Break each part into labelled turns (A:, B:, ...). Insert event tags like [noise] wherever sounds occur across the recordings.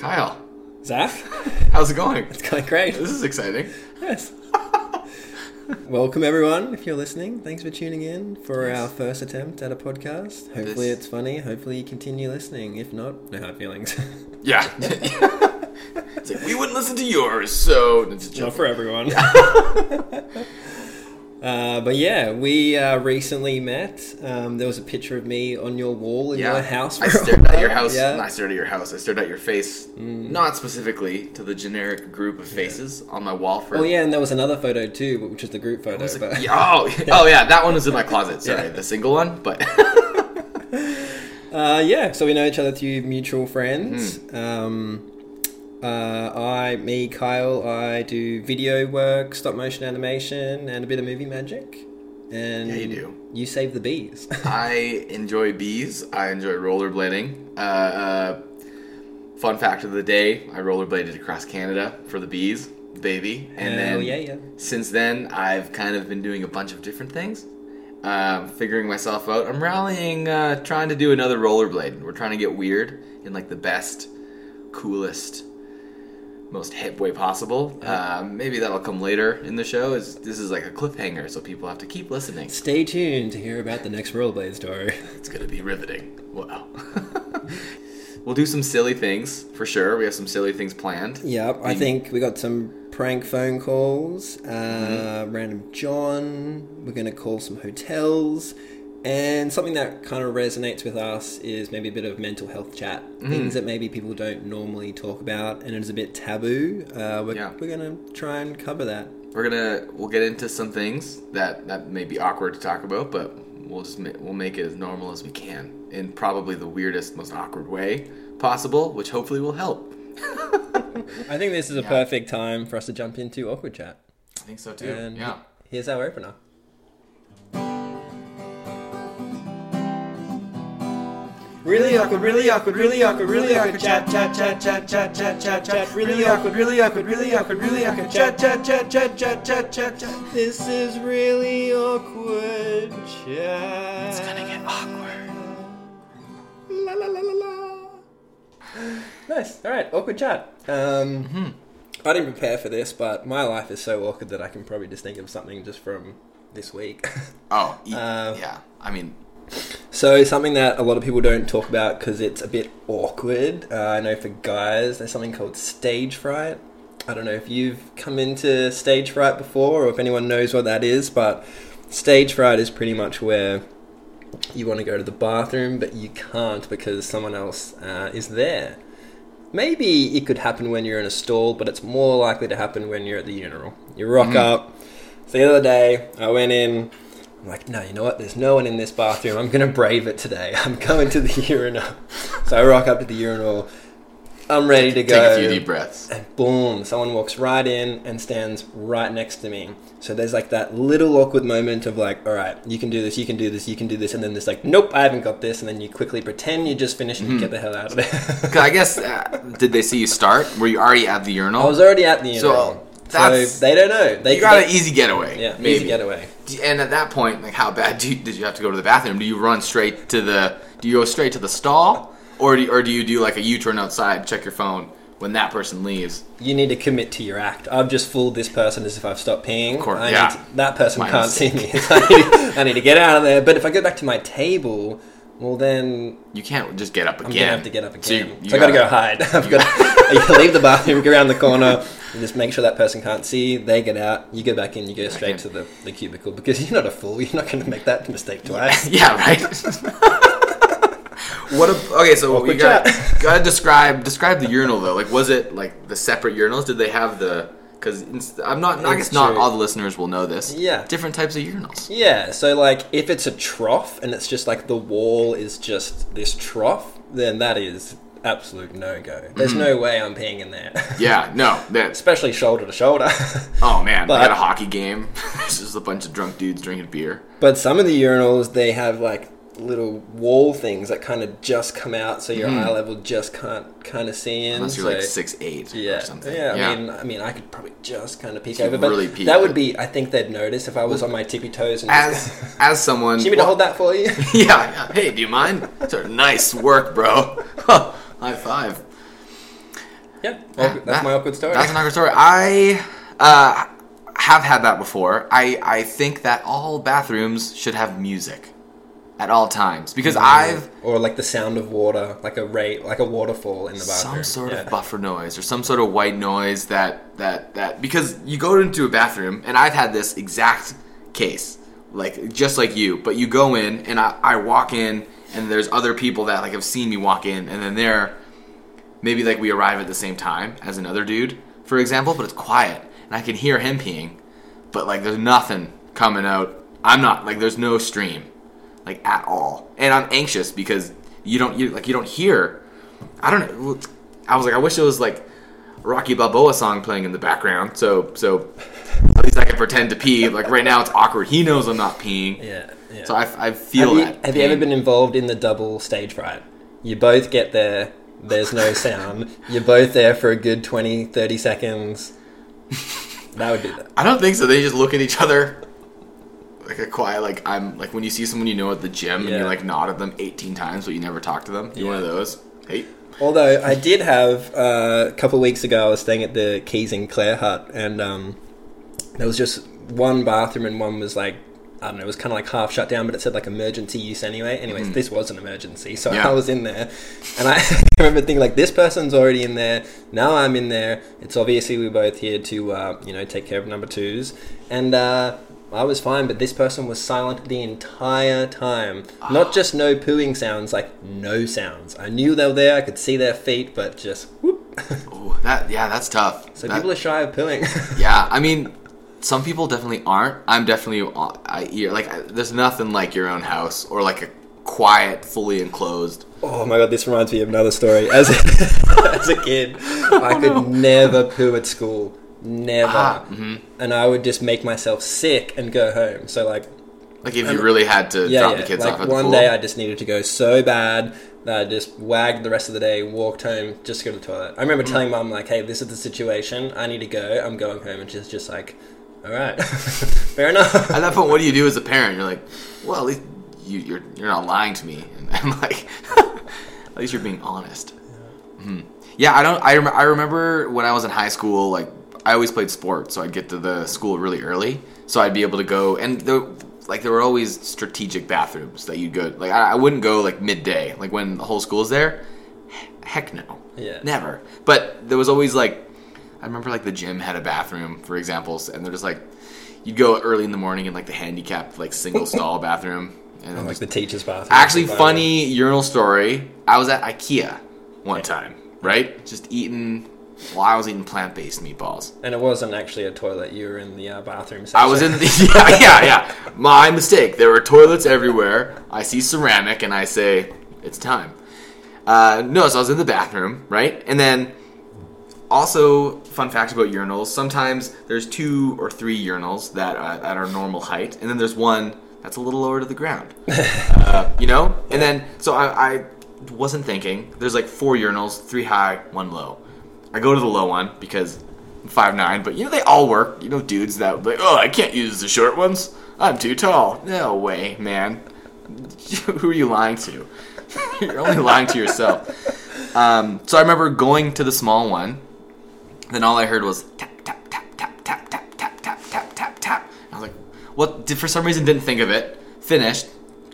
A: Kyle,
B: Zach,
A: how's it going?
B: it's going great.
A: This is exciting.
B: Yes. Welcome everyone. If you're listening, thanks for tuning in for our first attempt at a podcast. Hopefully,
A: This-
B: it's funny. Hopefully, you continue listening. If not, no hard feelings. [laughs]
A: Yeah. [laughs] it's like we wouldn't listen to yours, so it's a
B: not
A: joke.
B: for everyone. [laughs] Uh, but yeah, we uh, recently met. Um, there was a picture of me on your wall in
A: Yeah.
B: your house.
A: I stared at your house.
B: Yeah.
A: I stared at your house. I stared at your face. Not specifically to the generic group of faces on my wall for.
B: Oh yeah, and there was another photo too, which is the group photo. But-
A: yeah, oh, [laughs] oh yeah, that one was in my closet. Sorry,
B: Yeah.
A: the single one, but [laughs] [laughs]
B: Uh, yeah, so we know each other through mutual friends.
A: Hmm.
B: Um, uh, I, me, Kyle, I do video work, stop motion animation, and a bit of movie magic. And
A: Yeah, you do.
B: You save the bees. [laughs]
A: I enjoy bees. I enjoy rollerblading. Uh, uh, fun fact of the day: I rollerbladed across Canada for the bees, baby. And
B: Hell
A: then
B: yeah, yeah.
A: since then, I've kind of been doing a bunch of different things, um, figuring myself out. I'm rallying, uh, trying to do another rollerblade. We're trying to get weird in like the best, coolest, most hip way possible. Um, maybe that'll come later in the show. Is this is like a cliffhanger, so people have to keep listening.
B: Stay tuned to hear about the next rollerblade story.
A: It's gonna be riveting. Wow. [laughs] we'll do some silly things for sure. We have some silly things planned.
B: Yep, I think we got some prank phone calls, uh,
A: Mm-hmm.
B: random John. We're to call some hotels. And something that kind of resonates with us is maybe a bit of mental health chat.
A: Mm-hmm.
B: Things that maybe people don't normally talk about and it's a bit taboo. Uh, we're
A: Yeah.
B: we're going to try and cover that.
A: We're gonna we'll get into some things that that may be awkward to talk about, but we'll just ma- we'll make it as normal as we can in probably the weirdest, most awkward way possible, which hopefully will help. [laughs]
B: I think this is a
A: Yeah.
B: perfect time for us to jump into Awkward Chat.
A: I think so too.
B: And
A: yeah.
B: here's our opener.
C: Really awkward, really awkward, really awkward, really awkward, chat, chat, chat, chat, chat, chat, chat, chat, really awkward, really awkward, really awkward, really awkward, chat, chat, chat, chat, chat, chat, chat, chat.
B: This is really awkward chat.
A: It's gonna get awkward.
B: La la la la la. Nice. All right, awkward chat. Um, I didn't prepare for this, but my life is so awkward that I can probably just think of something just from this week.
A: Oh, e-
B: Uh,
A: yeah. I mean,
B: so something that a lot of people don't talk about because it's a bit awkward. Uh, I know for guys, there's something called stage fright. I don't know if you've come into stage fright before or if anyone knows what that is, but stage fright is pretty much where you want to go to the bathroom but you can't because someone else uh, is there. Maybe it could happen when you're in a stall, but it's more likely to happen when you're at the urinal. You rock up. So the other day, I went in. I'm like, no, you know what? There's no one in this bathroom. I'm gonna brave it today. [laughs] I'm going to the [laughs] urinal. So I rock up to the urinal. I'm ready to
A: take
B: go.
A: a few deep breaths.
B: And boom, someone walks right in and stands right next to me. So there's like that little awkward moment of like, all right, you can do this, you can do this, you can do this, and then there's like, nope, I haven't got this, and then you quickly pretend you just finished and you get the hell out of there. [laughs]
A: I guess uh, did they see you start? Were you already at the urinal?
B: I was already at the urinal. So,
A: that's-
B: they don't know. They
A: you got
B: they-
A: an easy getaway.
B: yeah,
A: maybe.
B: easy getaway.
A: And at that point, like, how bad do you, did you have to go to the bathroom? Do you run straight to the? Do you go straight to the stall, or do you, or do you do like a U-turn outside, check your phone when that person leaves?
B: You need to commit to your act. I've just fooled this person as if I've stopped peeing.
A: Of course,
B: I
A: yeah.
B: to- that person
A: My
B: can't see
A: mistake.
B: me. [laughs] I, need, I need to get out of there. But if I go back to my table, well then
A: You can't just get up again.
B: I'm gonna have to get up
A: So you-
B: again. So,
A: you
B: I gotta go [laughs]
A: gotta-
B: hide. I've got to leave the bathroom, go around the corner, and just make sure that person can't see. They get out. You go back in. You go straight to the, the cubicle because you're not a fool. You're not going to make that mistake twice. [laughs]
A: yeah, right. [laughs] what? A, okay, so
B: Awkward
A: we got
B: chat.
A: gotta describe describe the urinal though. Like, was it like the separate urinals? Did they have the? Because I'm not. I
B: It's
A: guess not
B: true.
A: all the listeners will know this.
B: Yeah.
A: Different types of urinals.
B: Yeah, so like if it's a trough and it's just like the wall is just this trough, then that is absolute no go. There's no way I'm peeing in there. [laughs]
A: Yeah. No. That's.
B: Especially shoulder to shoulder. [laughs]
A: Oh man,
B: But-
A: I got a hockey game. [laughs] It's just a bunch of drunk dudes drinking beer.
B: but some of the urinals they have like little wall things that kind of just come out so your mm-hmm. eye level just can't kind of see in.
A: Unless you're like six eight
B: Yeah,
A: or something.
B: yeah. I mean, I mean, I could probably just kind of peek
A: You
B: over, but
A: really peek,
B: that would be. I think they'd notice if I was on my tippy toes and
A: as
B: just.
A: as someone.
B: Do you want me to hold that for you?
A: yeah, yeah. Hey, do you mind? Sort of nice work, bro. High five.
B: Yeah,
A: Yeah,
B: that's
A: that-
B: my awkward story.
A: That's an awkward story. I uh, have had that before. I, I think that all bathrooms should have music at all times because I've
B: or like the sound of water, like a rate, like a waterfall in the bathroom.
A: some sort
B: Yeah.
A: of buffer noise or some sort of white noise that that that because you go into a bathroom and I've had this exact case like just like you but you go in and I, I walk in and there's other people that like have seen me walk in and then they're maybe like we arrive at the same time as another dude for example but it's quiet and I can hear him peeing but like there's nothing coming out I'm not like there's no stream like at all and I'm anxious because you don't you like you don't hear I don't know. I was like, I wish it was like Rocky Balboa song playing in the background, so so at least I can pretend to pee. Like right now, it's awkward. He knows I'm not peeing,
B: Yeah, yeah.
A: so I, I feel
B: have you,
A: that.
B: have you ever been involved in the double stage fright? You both get there, there's no sound. You're both there for a good 20, 30 seconds. That would do that.
A: I don't think so. They just look at each other like a quiet, like I'm like when you see someone you know at the gym and
B: Yeah.
A: you like nod at them 18 times, but you never talk to them. You one of those? Hey,
B: Although I did have uh, a couple weeks ago, I was staying at the Kees and Claire Hut, and um, there was just one bathroom, and one was like I don't know, it was kind of like half shut down, but it said like emergency use anyway. Anyways, this was an emergency, so
A: Yeah.
B: I was in there, and [laughs] I remember thinking like, this person's already in there. Now I'm in there. It's obviously we're both here to uh, you know take care of number twos, and. Uh, I was fine, but this person was silent the entire time. Not just no pooing sounds, like no sounds. I knew they were there, I could see their feet, but just whoop. [laughs]
A: oh that yeah, that's tough.
B: so
A: That-
B: people are shy of pooing. [laughs]
A: Yeah, I mean, some people definitely aren't. I'm definitely uh, I you're, like I- there's nothing like your own house or like a quiet, fully enclosed.
B: oh my god, this reminds me of another story. As a, [laughs] as a kid, [laughs] I could never poo at school. Never.
A: Ah, mhm.
B: And I would just make myself sick and go home. So like
A: Like if
B: Um,
A: you really had to
B: yeah,
A: drop
B: yeah.
A: the kids
B: like
A: off at the
B: one day I just needed to go so bad that I just wagged the rest of the day, walked home, just to go to the toilet. I
A: Mm.
B: remember telling mum like, "Hey, this is the situation. I need to go. I'm going home." And she's just like, "All right, [laughs] fair enough."
A: At that point, what do you do as a parent? You're like, well, at least you, you're you're not lying to me, [laughs] and I'm like, [laughs] at least you're being honest. Mhm. Yeah, I don't. I, rem- I remember when I was in high school, like I always played sports, so I'd get to the school really early, so I'd be able to go. And the, like there were always strategic bathrooms that you'd go. Like I, I wouldn't go like midday, like when the whole school's there. Heck no.
B: Yeah.
A: Never. But there was always like, I remember like the gym had a bathroom, for example, and they're just like, you'd go early in the morning in like the handicapped like single [laughs] stall bathroom, and then
B: like the teacher's bathroom.
A: Actually, funny urinal story. I was at IKEA one time, right? Just eating. Well, I was eating plant-based meatballs.
B: And it wasn't actually a toilet. You were in the uh, bathroom.
A: I was in the [laughs] yeah, yeah, yeah. [laughs] My mistake. There were toilets everywhere. I see ceramic, and I say, "It's time." Uh, no, so I was in the bathroom, right? And then, also, fun fact about urinals: sometimes there's two or three urinals that uh, at our normal height, and then there's one that's a little lower to the ground. [laughs] uh, you know, and then so I, I wasn't thinking. There's like four urinals, three high, one low. I go to the low one because I'm five nine, but you know they all work. You know, dudes that like, oh, I can't use the short ones. I'm too tall. No way, man. [laughs] Who are you lying to? [laughs] You're only lying to yourself. Um, so I remember going to the small one. Then all I heard was tap tap tap tap tap tap tap tap tap tap tap. I was like, what? Did for some reason didn't think of it. Finished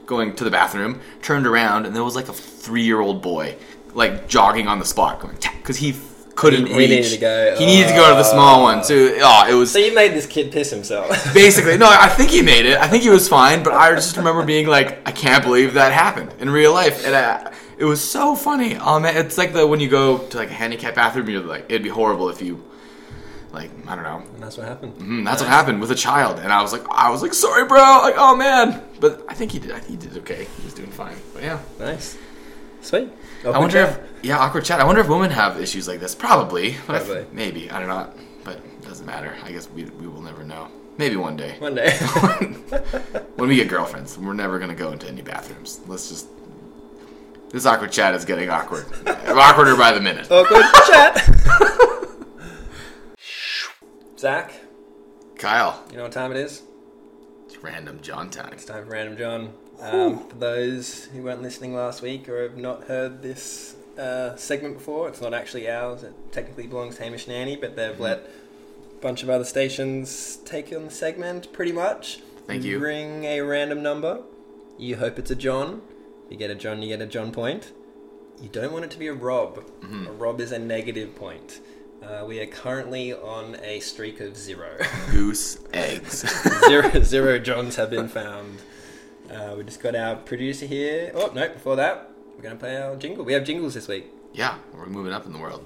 A: going to the bathroom, turned around, and there was like a three-year-old boy like jogging on the spot, going tap because he couldn't
B: He- he
A: reach.
B: needed to go.
A: He needed to go to the small one. So oh, it was
B: So you made this kid piss himself.
A: basically no. I think he made it. I think he was fine, but I just remember being like, I can't believe that happened in real life, and I, it was so funny. Oh man, it's like the when you go to like a handicapped bathroom, you're like, it'd be horrible if you. Like I don't know,
B: and that's what happened.
A: Mm, that's what happened with a child, and I was like, I was like, sorry, bro. Like, oh man, but I think he did. I think he did okay. He was doing fine. But yeah,
B: Nice. Sweet.
A: I wonder if yeah, awkward chat. I wonder if women have issues like this. Probably, but I th-
B: Probably.
A: maybe. I don't know, but it doesn't matter. I guess we we will never know. Maybe one day
B: One day. [laughs]
A: when we get girlfriends, we're never gonna go into any bathrooms. Let's just. This awkward chat is getting awkward. Awkwarder by the minute.
B: Awkward chat. [laughs] Zach,
A: Kyle,
B: you know what time it is?
A: it's random John time.
B: It's time for Random John. Um, for those who weren't listening last week or have not heard this uh, segment before. It's not actually ours. It technically belongs to Hamish and Andy, but they've let a bunch of other stations take on the segment pretty much.
A: Thank you.
B: Ring a random number. You hope it's a John. You get a John, you get a John point. You don't want it to be a Rob.
A: Mm-hmm.
B: A Rob is a negative point. Uh, we are currently on a streak of zero. [laughs]
A: Goose eggs. [laughs]
B: zero, zero Johns have been found. Uh, we just got our producer here. Oh, no, before that, we're going to play our jingle. We have jingles this week.
A: yeah, we're moving up in the world.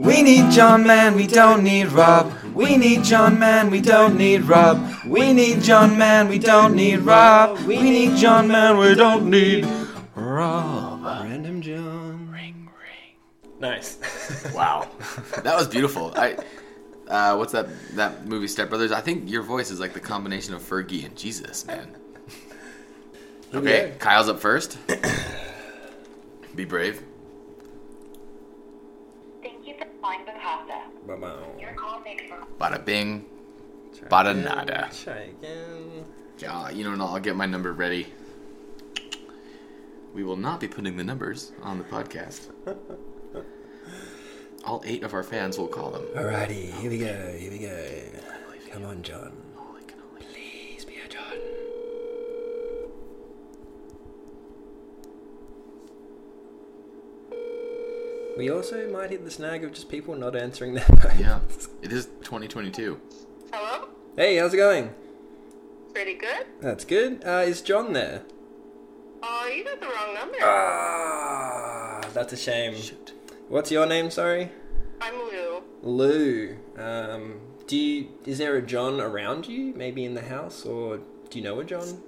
C: We need John Man, we don't need Rob. We need John Man, we don't need Rob. We need John Man, we don't need Rob. We need John Man, we don't need Rob.
B: Random John.
A: Ring, ring.
B: Nice. [laughs]
A: Wow, that was beautiful. I, uh, what's that that movie Step Brothers? I think your voice is like the combination of Fergie and Jesus, man. Okay,
B: Yeah.
A: Kyle's up first. Be brave.
D: Thank you for calling the Casa.
B: Ba-bow.
D: Your call may be
A: Bada bing.
B: Try
A: Bada
B: again,
A: nada.
B: Try again.
A: Yeah, you know, what, I'll get my number ready. We will not be putting the numbers on the podcast. [laughs] All eight of our fans will call them.
B: Alrighty, here we go, here we go. Come on, John. Please be a John. We also might hit the snag of just people not answering their phones.
A: Yeah, it is 2022.
D: Hello?
B: Hey, how's it going?
D: Pretty good?
B: That's good. Uh, is John there?
D: Oh, you got the wrong number.
B: Ah, that's a shame. What's your name? Sorry,
D: I'm Lou.
B: Lou. Um, do you, is there a John around you? Maybe in the house, or do you know a John?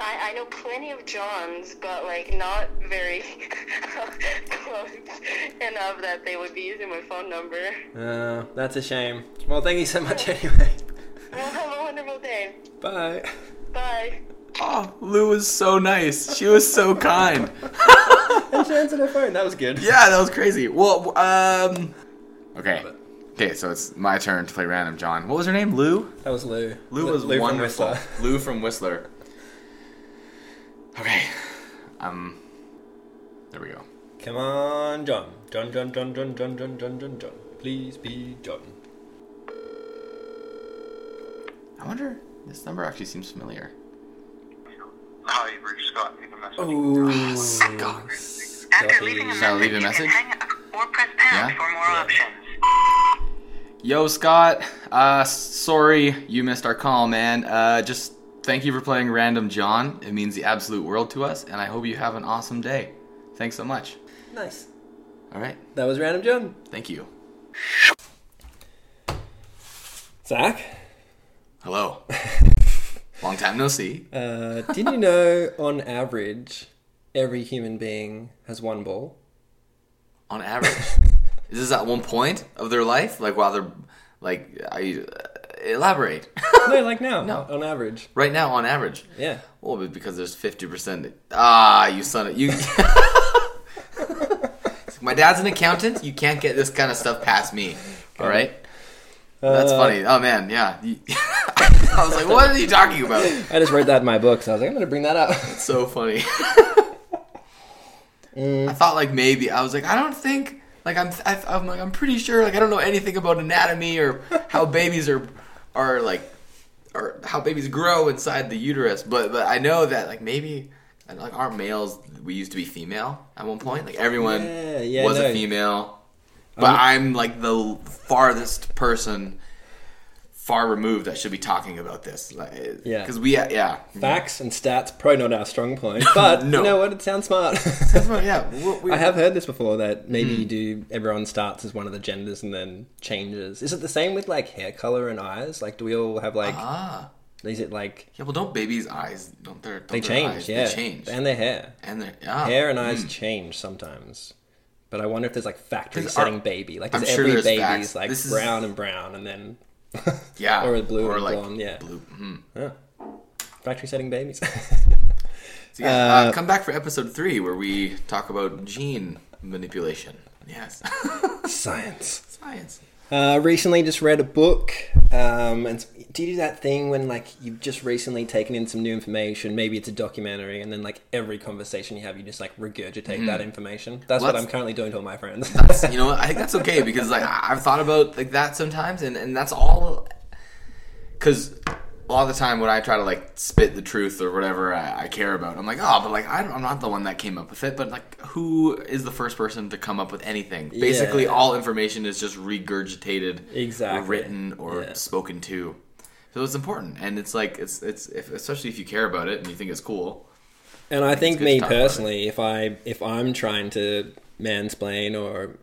D: I, I know plenty of Johns, but like not very [laughs] close enough that they would be using my phone number.
B: Uh, that's a shame. Well, thank you so much [laughs] anyway. [laughs]
D: Well, have a wonderful day.
B: Bye.
D: Bye.
A: Oh, Lou was so nice. She was so kind.
B: And she answered her phone. That was good.
A: Yeah, that was crazy. Well, um. Okay. Okay, so it's my turn to play random, John. What was her name? Lou?
B: That was Lou.
A: Lou was
B: Lou from
A: wonderful.
B: Whistler.
A: Lou from Whistler. Okay. Um. There we go.
B: Come on, John. John, John, John, John, John, John, John, John, John. Please be John.
A: I wonder. This number actually seems familiar.
E: Hi, you've reached Scott. Leave a message.
B: Ooh,
A: Scott.
E: After leaving a
A: Shall I leave a
E: you
A: message?
E: can hang up or press pound
A: Yeah?
E: for more options.
A: Yo, Scott. Uh, sorry you missed our call, man. Uh, just thank you for playing Random John. It means the absolute world to us, and I hope you have an awesome day. Thanks so much.
B: Nice.
A: All right.
B: That was Random John.
A: Thank you.
B: Zach,
A: Hello. [laughs] Long time no see.
B: uh, did you know on average every human being has one ball?
A: On average, [laughs] is this at one point of their life? Like while they're like, I uh, elaborate. [laughs] [laughs]
B: No, like now.
A: No.
B: On average.
A: right now, on average.
B: Yeah.
A: Well, because there's fifty percent. Ah, you son of you. [laughs] My dad's an accountant. You can't get this kind of stuff past me. All right. That's
B: Uh,
A: funny. Oh man, yeah. [laughs] I was like, what are you talking about?
B: I just wrote that in my book, so I was like, I'm going to bring that up.
A: So funny. I thought like maybe I was like I don't think like I'm I, I'm like I'm pretty sure like I don't know anything about anatomy or how babies are are like or how babies grow inside the uterus, but but I know that like maybe like our males we used to be female at one point like everyone
B: Yeah, yeah,
A: was
B: no.
A: a female, but I'm like the farthest person. Far removed that should be talking about this, like,
B: Yeah.
A: because we, yeah,
B: Facts and stats, probably not our strong point, but [laughs]
A: No.
B: you know what? It sounds smart. [laughs]
A: That's what- yeah. [laughs] we- we-
B: I have heard this before that maybe
A: Hmm.
B: you do everyone starts as one of the genders and then changes. Is it the same with like hair color and eyes? Like, do we all have like?
A: Ah,
B: Is it like
A: yeah. Well, don't babies' eyes don't their don't
B: they change?
A: eyes,
B: yeah,
A: they change
B: and their hair,
A: and their yeah.
B: hair and eyes
A: Mm.
B: change sometimes. But I wonder if there's like factory setting
A: our-
B: baby. Like, is every
A: there's
B: baby's
A: facts.
B: like
A: This is-
B: brown and brown, and then [laughs]
A: yeah,
B: or blue
A: or like
B: blonde, yeah.
A: blue. Mm.
B: yeah. factory setting babies. [laughs]
A: So, yeah,
B: Uh,
A: uh, come back for episode three where we talk about gene manipulation. Yes, [laughs]
B: Science.
A: science.
B: Uh, recently, just read a book. Um, and do you do that thing when like you've just recently taken in some new information? Maybe it's a documentary, and then like every conversation you have, you just like regurgitate that information. That's
A: Well,
B: what I'm currently doing to all my friends. [laughs]
A: That's- you know? I think that's okay because like I've thought about like that sometimes, and and that's all. Because a lot of the time when I try to like spit the truth or whatever I, I care about, I'm like, oh, but like I don't, I'm not the one that came up with it. But like, who is the first person to come up with anything? Basically,
B: Yeah.
A: all information is just regurgitated,
B: Exactly.
A: or written or
B: Yeah.
A: spoken to. So it's important, and it's like it's it's if, especially if you care about it and you think it's cool.
B: And I think me
A: to talk about it.
B: personally, if I if I'm trying to mansplain or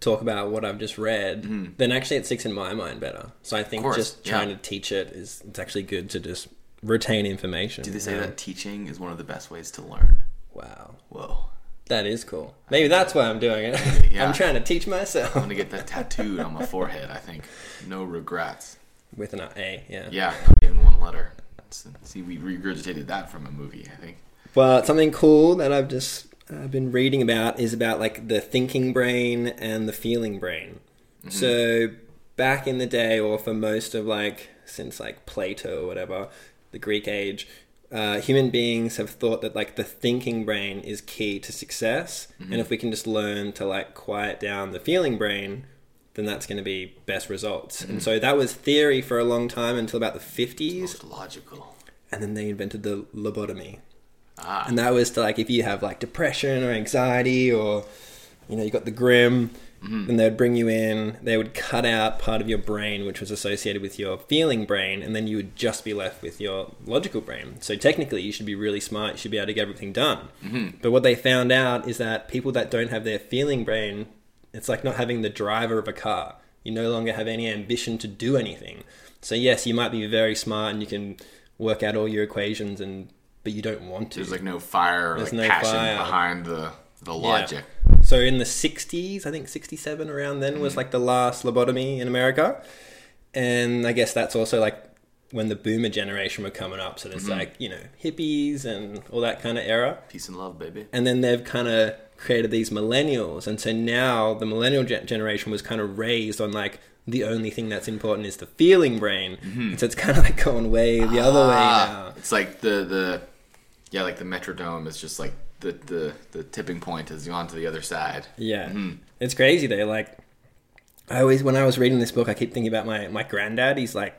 B: talk about what I've just read, mm-hmm. then actually it sticks in my mind better. So I think
A: course,
B: just trying
A: yeah.
B: to teach it is it's actually good to just retain information.
A: Do they say
B: know?
A: that teaching is one of the best ways to learn?
B: Wow,
A: Whoa.
B: that is cool. Maybe that's why I'm doing it. [laughs]
A: Yeah.
B: I'm trying to teach myself
A: I'm gonna get that tattooed on my forehead. I think. No regrets.
B: with an A. Yeah.
A: Yeah, not even one letter. See, we regurgitated that from a movie. I think.
B: But something cool that I've just uh, been reading about is about like the thinking brain and the feeling brain. So back in the day, or for most of like since like Plato or whatever, the Greek age, uh, human beings have thought that like the thinking brain is key to success, and if we can just learn to like quiet down the feeling brain. Then that's going to be best results. And so that was theory for a long time until about the 50s.
A: Logical.
B: And then they invented the lobotomy.
A: Ah.
B: And that was to like if you have like depression or anxiety or you know you got the grim, then they'd bring you in. They would cut out part of your brain which was associated with your feeling brain, and then you would just be left with your logical brain. So technically, you should be really smart. You should be able to get everything done. But what they found out is that people that don't have their feeling brain, it's like not having the driver of a car. You no longer have any ambition to do anything. So yes, you might be very smart and you can work out all your equations and but you don't want to.
A: There's like no fire,
B: There's
A: like
B: no
A: passion
B: fire.
A: behind the the
B: Yeah.
A: logic.
B: So in the 60s, I think 67 around then was mm. like the last lobotomy in America. And I guess that's also like when the boomer generation were coming up. So there's mm-hmm. like, you know, hippies and all that kind of era.
A: Peace and love, baby.
B: And then they've kind of created these millennials. And so now the millennial ge- generation was kind of raised on like the only thing that's important is the feeling brain. And so it's kind of like going way the other way now.
A: Ah, It's like the the yeah, like the metrodome is just like the the the tipping point has gone to the other side.
B: Yeah, it's crazy though. Like, I always when I was reading this book, I keep thinking about my my granddad. He's like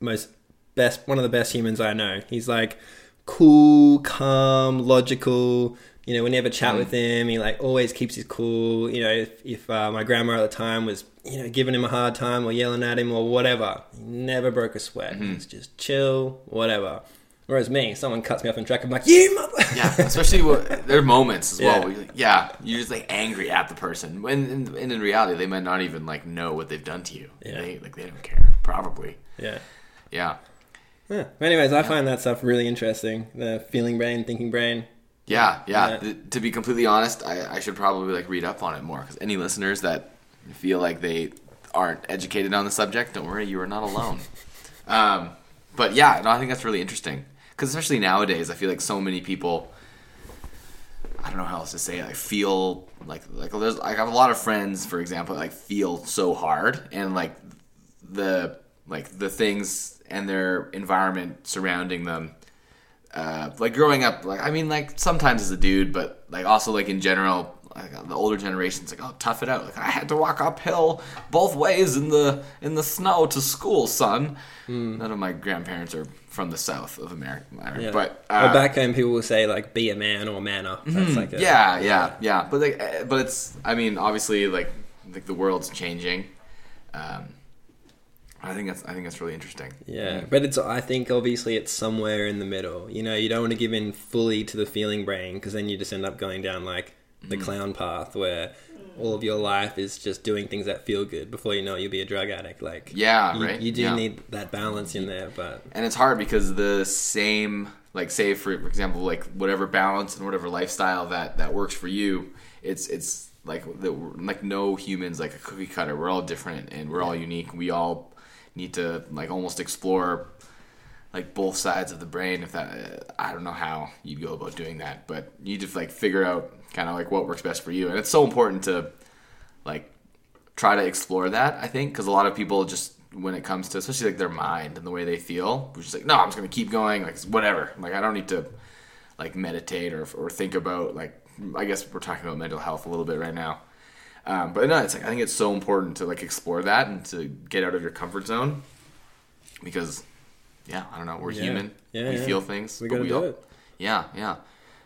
B: most best, one of the best humans I know. He's like cool, calm, logical. You know, when you have a chat with him, he like always keeps his cool. You know, if, if uh, my grandma at the time was you know giving him a hard time or yelling at him or whatever, he never broke a sweat. He's just chill, whatever. Whereas me, someone cuts me off in track, I'm like, you mother.
A: Yeah, especially what, there are moments as well.
B: Yeah.
A: Where you're like, yeah, you're just like angry at the person, when and, and in reality, they might not even like know what they've done to you.
B: Yeah.
A: They like they don't care, probably.
B: yeah.
A: Yeah,
B: Yeah. Anyways, I find that stuff really interesting. The feeling brain, thinking brain.
A: Yeah, yeah.
B: Yeah.
A: To be completely honest, I, I should probably like read up on it more because any listeners that feel like they aren't educated on the subject, don't worry, you are not alone. [laughs] um, but yeah, no, I think that's really interesting because especially nowadays, I feel like so many people. I don't know how else to say it. I feel like like there's like I have a lot of friends, for example, like feel so hard and like the like the things and their environment surrounding them. Uh, like growing up, like I mean, like sometimes as a dude, but like also like in general, like the older generations, like oh, tough it out. Like I had to walk uphill both ways in the in the snow to school, son. None of my grandparents are from the south of America,
B: Yeah.
A: but uh,
B: back home, people will say like, "Be a man" or "man up." That's like a,
A: yeah, yeah, yeah. But like, eh, but it's. I mean, obviously, like, like the world's changing. Um, I think that's. I think that's really interesting.
B: yeah. But it's. I think obviously it's somewhere in the middle. You know, you don't want to give in fully to the feeling brain because then you just end up going down like
A: Mm.
B: the clown path where all of your life is just doing things that feel good. Before you know, it, you'll be a drug addict. Like
A: Yeah,
B: you,
A: right?
B: You do
A: Yeah.
B: need that balance in there, but
A: and it's hard because the same like say for, for example like whatever balance and whatever lifestyle that that works for you it's it's like the, like no humans like a cookie cutter we're all different and we're all unique we all need to like almost explore like both sides of the brain if that i don't know how you'd go about doing that but you just like figure out kind of like what works best for you and it's so important to like try to explore that. I think because a lot of people just when it comes to especially like their mind and the way they feel, which is like, no, I'm just gonna keep going, like whatever. Like I don't need to like meditate or or think about like I guess we're talking about mental health a little bit right now. Um, but no, it's like I think it's so important to like explore that and to get out of your comfort zone because yeah, I don't know, we're
B: Yeah.
A: human.
B: Yeah,
A: we
B: yeah.
A: feel things.
B: We
A: but
B: gotta do
A: all-
B: it.
A: Yeah, yeah.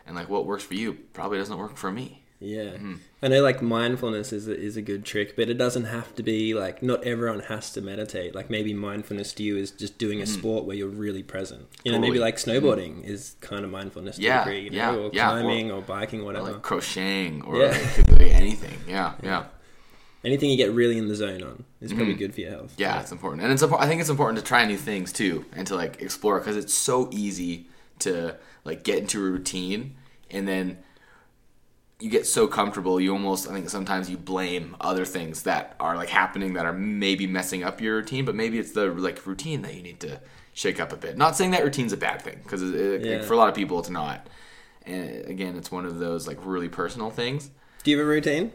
A: And like what works for you probably doesn't work for me.
B: Yeah,
A: Mm-hmm.
B: I know. Like mindfulness is a, is a good trick, but it doesn't have to be like not everyone has to meditate. Like maybe mindfulness to you is just doing a sport where you're really present. You know, maybe
A: Mm-hmm.
B: Like snowboarding is kind of mindfulness to
A: Yeah,
B: degree, you know,
A: yeah,
B: or
A: yeah, or-
B: climbing or, biking,
A: Or
B: whatever.
A: like crocheting or
B: Yeah.
A: like, could be anything. [laughs] Yeah, yeah.
B: Anything you get really in the zone on is probably good for your health.
A: Mm-hmm. Yeah, it's important, and it's I think it's important to try new things too, and to like explore because it's so easy to like get into a routine, and then you get so comfortable. You almost, I think, sometimes you blame other things that are like happening that are maybe messing up your routine, but maybe it's the like routine that you need to shake up a bit. Not saying that routine's a bad thing because
B: Yeah.
A: for a lot of people it's not. And again, it's one of those like really personal things.
B: Do you have a routine?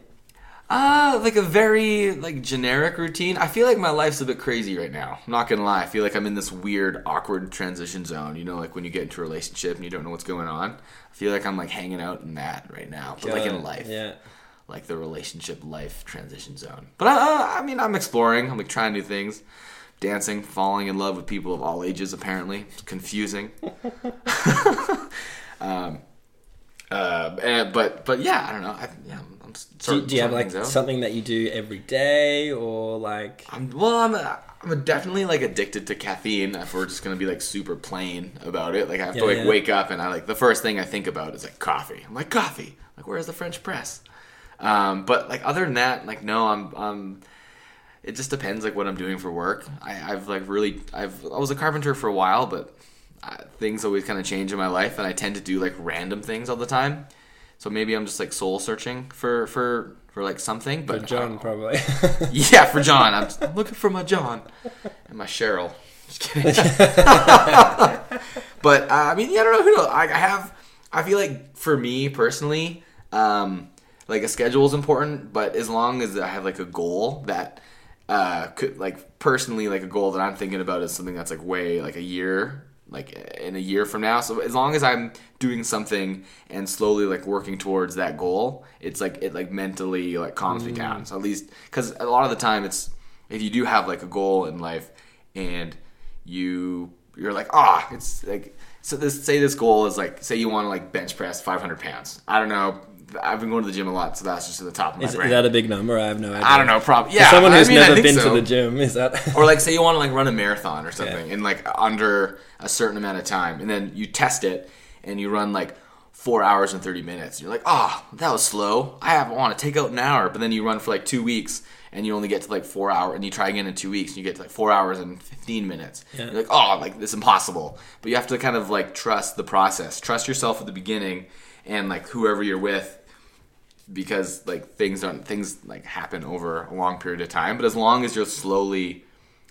A: Uh, like a very like generic routine. I feel like my life's a bit crazy right now. I'm not gonna lie. I feel like I'm in this weird, awkward transition zone. You know, like when you get into a relationship and you don't know what's going on. I feel like I'm like hanging out in that right now, but like in life,
B: Yeah.
A: like the relationship life transition zone. But uh, I mean, I'm exploring. I'm like trying new things, dancing, falling in love with people of all ages. Apparently, it's confusing. [laughs] [laughs] um, uh, and- but but yeah, I don't know. I, yeah, I'm, I'm
B: Do, do you have like something that you do every day, or like?
A: I'm well. I'm I'm definitely like addicted to caffeine. If we're just gonna be like super plain about it, like I have
B: Yeah,
A: to like
B: yeah.
A: wake up and I like the first thing I think about is like coffee. I'm like coffee. Like where's the French press? Um, but like other than that, like no, I'm um. It just depends like what I'm doing for work. I, I've like really I've I was a carpenter for a while, but uh, things always kind of change in my life, and I tend to do like random things all the time. So maybe I'm just like soul searching for for for like something. But
B: For John, probably. [laughs]
A: yeah, for John. I'm looking for my John and my Cheryl. Just kidding. [laughs] but uh, I mean, yeah, I don't know who knows. I, I have. I feel like for me personally, um, like a schedule is important. But as long as I have like a goal that uh, could like personally like a goal that I'm thinking about is something that's like way like a year like in a year from now. So as long as i'm doing something and slowly like working towards that goal it's like it like mentally like calms me down. So at least because a lot of the time it's if you do have like a goal in life and you you're like ah it's like so this say this goal is like say you want to like bench press 500 pounds. I don't know i've been going to the gym a lot so that's just at the top of my
B: is, is that a big number? I have no idea.
A: i don't know probably
B: For
A: yeah
B: someone
A: I
B: who's
A: mean,
B: never been
A: so.
B: to the gym, is that? [laughs]
A: or like say you want to like run a marathon or something in like under a certain amount of time and then you test it and you run like four hours and 30 minutes you're like oh that was slow i have want to take out an hour but then you run for like two weeks and you only get to like four hours and you try again in two weeks and you get to like four hours and 15 minutes
B: Yeah.
A: you're like oh like this is impossible but you have to kind of like trust the process trust yourself at the beginning and like whoever you're with because like things don't things like happen over a long period of time but as long as you're slowly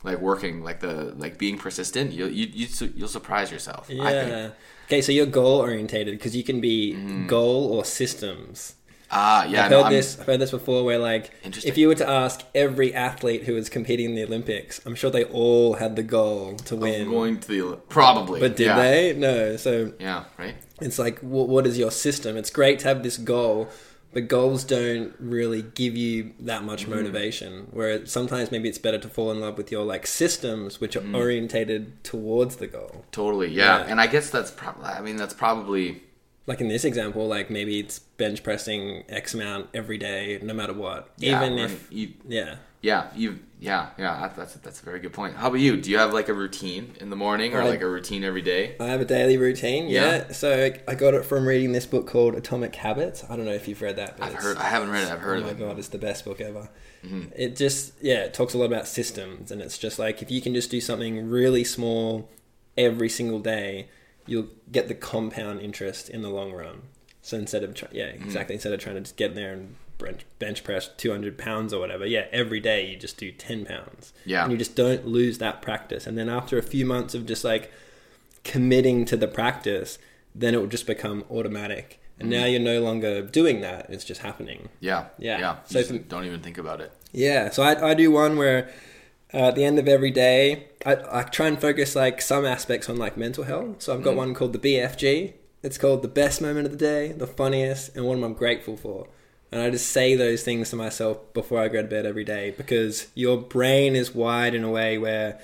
A: like working like the like being persistent you'll you, you, you'll surprise yourself I think.
B: Yeah. Okay, so you're goal orientated because you can be mm-hmm. goal or systems.
A: Ah yeah
B: I've heard
A: I'm-
B: this. I've heard this before. Where like, if you were to ask every athlete who was competing in the Olympics, I'm sure they all had the goal to win.
A: I'm going to the probably
B: but did
A: yeah.
B: they? No. So
A: yeah right
B: it's like, what, what is your system? It's great to have this goal, but goals don't really give you that much
A: Mm-hmm.
B: motivation. Where sometimes maybe it's better to fall in love with your like systems, which are
A: Mm-hmm.
B: orientated towards the goal.
A: totally yeah,
B: Yeah.
A: and i guess that's probably i mean that's probably
B: like in this example, like maybe it's bench pressing X amount every day, no matter what.
A: yeah,
B: Even if,
A: you
B: yeah.
A: yeah you yeah yeah that's that's a very good point how about you do you have like a routine in the morning or
B: I-
A: like a routine every day
B: I have a daily routine, yeah.
A: Yeah.
B: So I got it from reading this book called Atomic Habits. I don't know if you've read that. But
A: I've heard. I haven't read it i've heard
B: oh my
A: of it Mm-hmm.
B: god, it's the best book ever. It just yeah, it talks a lot about systems, and it's just like if you can just do something really small every single day, you'll get the compound interest in the long run. So instead of try- yeah,
A: Mm-hmm.
B: exactly instead of trying to just get there and bench, bench press two hundred pounds or whatever, yeah, every day you just do ten pounds.
A: Yeah.
B: and you just don't lose that practice. And then after a few months of just like committing to the practice, then it will just become automatic. and now you're no longer doing that. It's just happening.
A: Yeah.
B: Yeah.
A: Yeah.
B: So for-
A: don't even think about it.
B: Yeah, so I, I do one where uh, at the end of every day, I, I try and focus like some aspects on like mental health. So I've got mm. one called the BFG. It's called the best moment of the day, the funniest, and what I'm grateful for. And I just say those things to myself before I go to bed every day because your brain is wired in a way where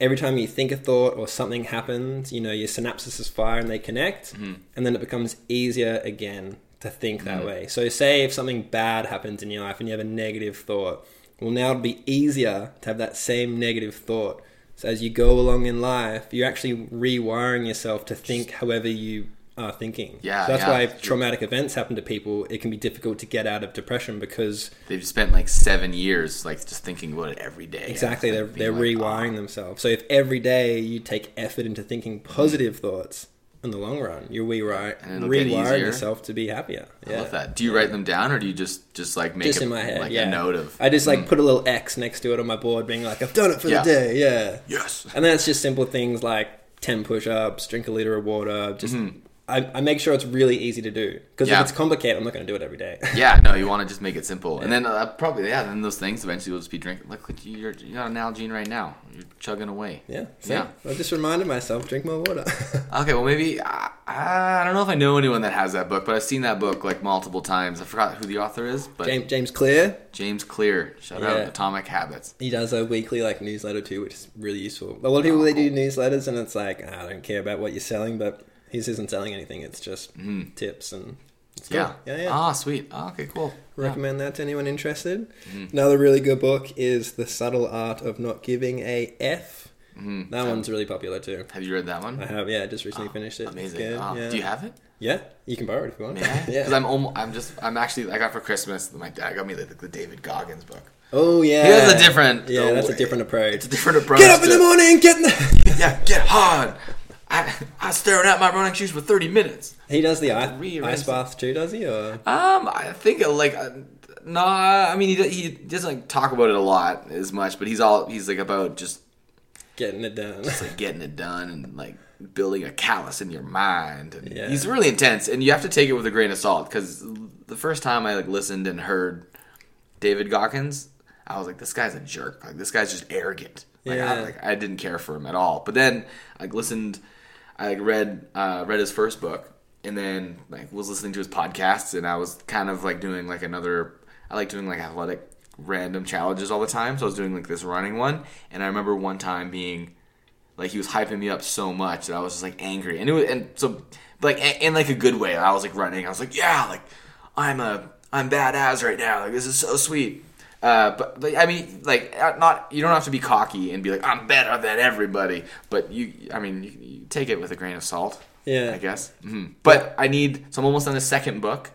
B: every time you think a thought or something happens, you know, your synapses is fire and they connect, mm-hmm. and then it becomes easier again to think that mm. way. So, say if something bad happens in your life and you have a negative thought, well, now it'll be easier to have that same negative thought. So, as you go along in life, you're actually rewiring yourself to think however you are thinking.
A: Yeah,
B: So that's
A: yeah.
B: why if traumatic events happen to people, it can be difficult to get out of depression because
A: They've spent like seven years like just thinking about it every day.
B: Exactly, they're they're
A: like,
B: rewiring
A: "Ah."
B: themselves. So if every day you take effort into thinking positive thoughts, in the long run, you're rewire,
A: And it'll get
B: rewiring yourself to be happier.
A: I love that. Do you write them down or do you just just like make
B: Just
A: a,
B: in my head,
A: like
B: yeah.
A: a note of?
B: I just like hmm. put a little X next to it on my board, being like, "I've done it for
A: Yeah.
B: the day." Yeah.
A: yes.
B: And then it's just simple things like ten push-ups, drink a liter of water. Just mm-hmm. I, I make sure it's really easy to do because.
A: Yeah.
B: if it's complicated, I'm not going to do it every day. [laughs]
A: Yeah, no, you want to just make it simple, and then uh, probably yeah, then those things eventually will just be drinking. Look, you're you got an Nalgene right now. You're chugging away.
B: yeah.
A: Yeah.
B: I just reminded myself, drink more water. [laughs]
A: Okay, well maybe I, I don't know if I know anyone that has that book, but I've seen that book like multiple times. I forgot who the author is, but
B: James James Clear,
A: James Clear. Shout out Atomic Habits.
B: He does a weekly like newsletter too, which is really useful. A lot of people they do newsletters and it's like "Ah, I don't care about what you're selling, but his isn't selling anything. It's just tips and.
A: Yeah.
B: yeah, yeah.
A: Ah, sweet. Ah, okay, cool. Yeah.
B: Recommend that to anyone interested.
A: Mm-hmm.
B: Another really good book is The Subtle Art of Not Giving a F.
A: Mm-hmm.
B: That one's really popular too.
A: Have you read that one?
B: I have, yeah, I just recently finished it.
A: Amazing. Ah,
B: yeah.
A: Do you have it?
B: Yeah, you can borrow it if you want. [laughs]
A: Yeah.
B: yeah.
A: Because I'm almost, I'm just, I'm actually, I got for Christmas. My dad got me like the David Goggins book.
B: oh yeah.
A: He has a different.
B: Yeah, that's a
A: oh,
B: different approach.
A: It's a different approach.
B: Get up in the morning, get in the. [laughs]
A: Yeah, get hard. I, I staring at my running shoes for 30 minutes.
B: he does the ice, ice bath too, does he? Or
A: Um, I think uh, like, uh, no, I mean he he doesn't like talk about it a lot as much, but he's all he's like about just
B: getting it done?
A: Just like getting it done and like building a callus in your mind. And
B: Yeah.
A: He's really intense, and you have to take it with a grain of salt because the first time I like listened and heard David Goggins, I was like, this guy's a jerk. Like this guy's just arrogant. Like, I,
B: Yeah.
A: like I didn't care for him at all. But then I like, listened, I read uh, read his first book, and then like was listening to his podcasts, and I was kind of like doing like another. I like doing like athletic random challenges all the time. So I was doing like this running one, and I remember one time being like he was hyping me up so much that I was just like angry, and it was and so like in like a good way. I was like running. I was like, yeah, like I'm a I'm badass right now. Like this is so sweet. Uh, but, but I mean, like uh, not you don't have to be cocky and be like I'm better than everybody. But you, I mean, you take it with a grain of salt.
B: Yeah.
A: I guess. hmm But I need so I'm almost on the second book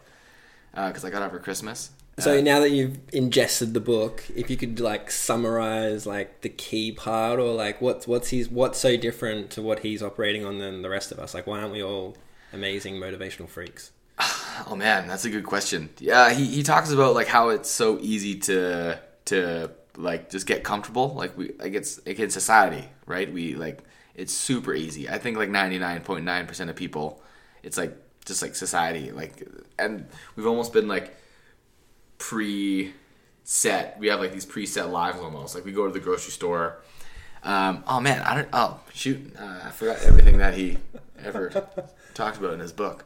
A: because I got it for Christmas.
B: So
A: Uh,
B: now that you've ingested the book, if you could like summarize like the key part or like what's what's he's what's so different to what he's operating on than the rest of us? Like why aren't we all amazing motivational freaks? [sighs]
A: Oh man, that's a good question. Yeah, he, he talks about like how it's so easy to to like just get comfortable. Like we like it's like in society, right? We like it's super easy. I think like ninety nine point nine percent of people, it's like just like society. Like and we've almost been like pre set. We have like these preset lives almost. Like we go to the grocery store. Um, oh man, I don't. Oh shoot, uh, I forgot everything that he ever [laughs] talked about in his book.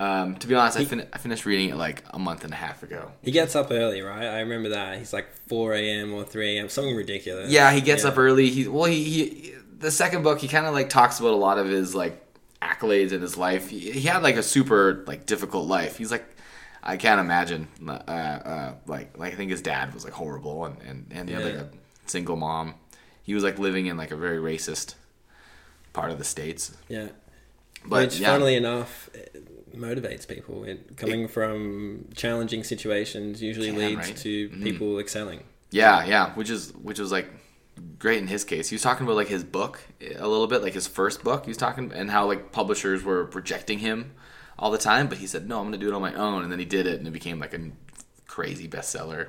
A: Um, to be honest, I, fin- I finished reading it like a month and a half ago.
B: He gets up early, right? I remember that. He's like four a.m. or three a.m. Something ridiculous.
A: Yeah, he gets
B: Yeah.
A: up early. He well, he, he the second book he kind of like talks about a lot of his like accolades in his life. He, he had like a super like difficult life. He's like I can't imagine. Uh, uh, like like I think his dad was like horrible, and and and he had like a single mom. He was like living in like a very racist part of the states.
B: Yeah.
A: But
B: Which,
A: yeah.
B: funnily enough, motivates people. It, coming from challenging situations usually
A: Can,
B: leads
A: right?
B: to
A: Mhm.
B: people excelling.
A: Yeah, yeah, which is which is like great in his case. He was talking about like his book a little bit, like his first book. He was talking and how like publishers were rejecting him all the time, but he said, "No, I'm going to do it on my own." And then he did it, and it became like a crazy bestseller.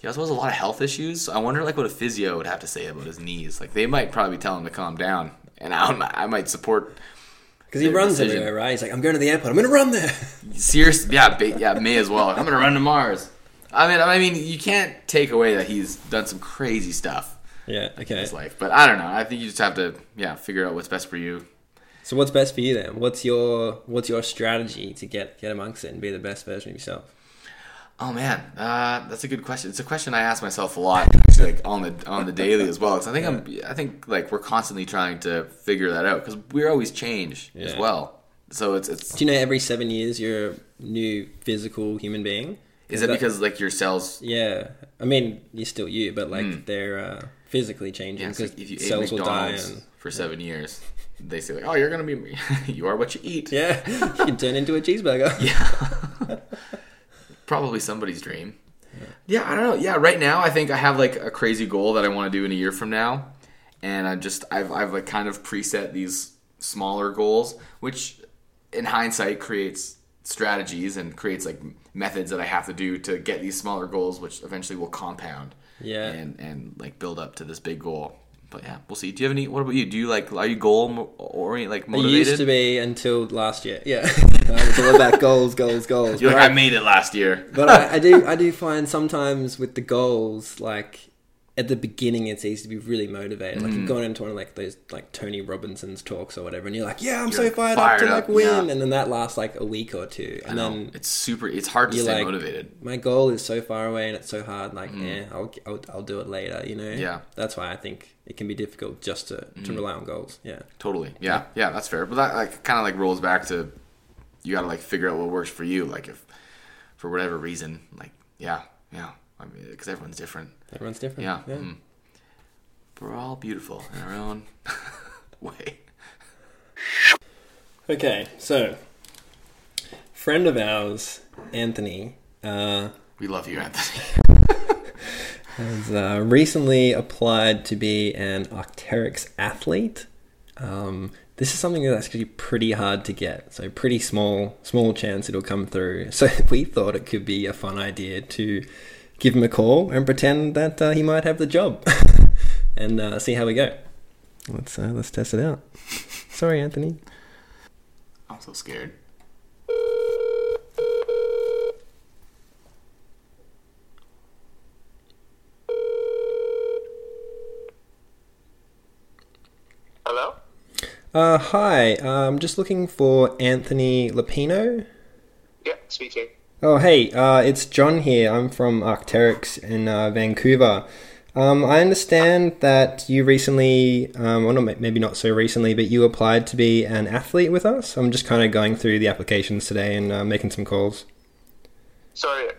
A: He also has a lot of health issues. So I wonder like what a physio would have to say about his knees. Like they might probably tell him to calm down, and I, I might support
B: Because he runs
A: decision.
B: everywhere, right? He's like, I'm going to the airport. I'm going to run there. [laughs]
A: Seriously, yeah, ba- yeah, may as well. I'm gonna run to Mars. I mean, I mean, you can't take away that he's done some crazy stuff
B: yeah. Okay.
A: his life, but I don't know. I think you just have to, yeah, figure out what's best for you.
B: So what's best for you then? What's your What's your strategy to get get amongst it and be the best version of yourself?
A: Oh man, uh, that's a good question. It's a question I ask myself a lot, actually, like on the on the daily as well. Because I think I'm, I think like we're constantly trying to figure that out because we're always change as well. So it's it's
B: Do you know every seven years you're a new physical human being?
A: is it
B: that-
A: because like your cells?
B: Yeah, I mean you're still you, but like they're uh, physically changing
A: Hmm. Yeah,
B: because
A: so if you ate
B: cells will die.
A: McDonald's
B: And
A: for seven years, they say like, oh, you're gonna be, [laughs] you are what you eat.
B: yeah, [laughs] you can turn into a cheeseburger. [laughs]
A: Yeah. Probably somebody's dream. Yeah, I don't know. Yeah, right now I think I have like a crazy goal that I want to do in a year from now, and I just I've I've like kind of preset these smaller goals, which in hindsight creates strategies and creates like methods that I have to do to get these smaller goals, which eventually will compound.
B: Yeah.
A: And and like build up to this big goal. But yeah, we'll see. Do you have any? What about you? Do you like are you goal mo- orient like
B: I
A: motivated?
B: used to be until last year. Yeah, I was all about goals, goals, goals.
A: You're
B: But
A: like
B: I-
A: I made it last year.
B: but I, I do I do find sometimes with the goals like at the beginning it's easy to be really motivated like you've gone into one of like those like tony robinson's talks or whatever and you're like yeah i'm so
A: You're
B: fired,
A: fired
B: up to like win
A: yeah.
B: and then that lasts like a week or two and then
A: it's super. It's hard to stay
B: like
A: motivated.
B: my goal is so far away and it's so hard like eh, I'll, I'll i'll do it later you know
A: Yeah.
B: that's why i think it can be difficult just to, to rely on goals yeah
A: Totally. Yeah. Yeah. That's fair. But that like kind of like rolls back to you got to like figure out what works for you. Like if for whatever reason, like yeah, yeah. I mean, because everyone's different.
B: everyone's different
A: Yeah. mm. We're all beautiful in our own [laughs] way.
B: okay so friend of ours anthony uh
A: We love you, Anthony. [laughs]
B: has uh, recently applied to be an Arcteryx athlete. Um, this is something that's actually pretty hard to get, so pretty small, small chance it'll come through. [laughs] So we thought it could be a fun idea to give him a call and pretend that uh, he might have the job, [laughs] and uh, see how we go. Let's uh, let's test it out. Sorry, Anthony.
A: I'm so scared.
E: Hello?
B: Uh, hi, I'm just looking for Anthony Lapino.
E: Yeah, speaking.
B: Oh, hey, uh, it's John here. I'm from Arcteryx in uh, Vancouver. Um, I understand that you recently, um, well, not, maybe not so recently, but you applied to be an athlete with us. I'm just kind of going through the applications today and uh, making some calls.
E: Sorry,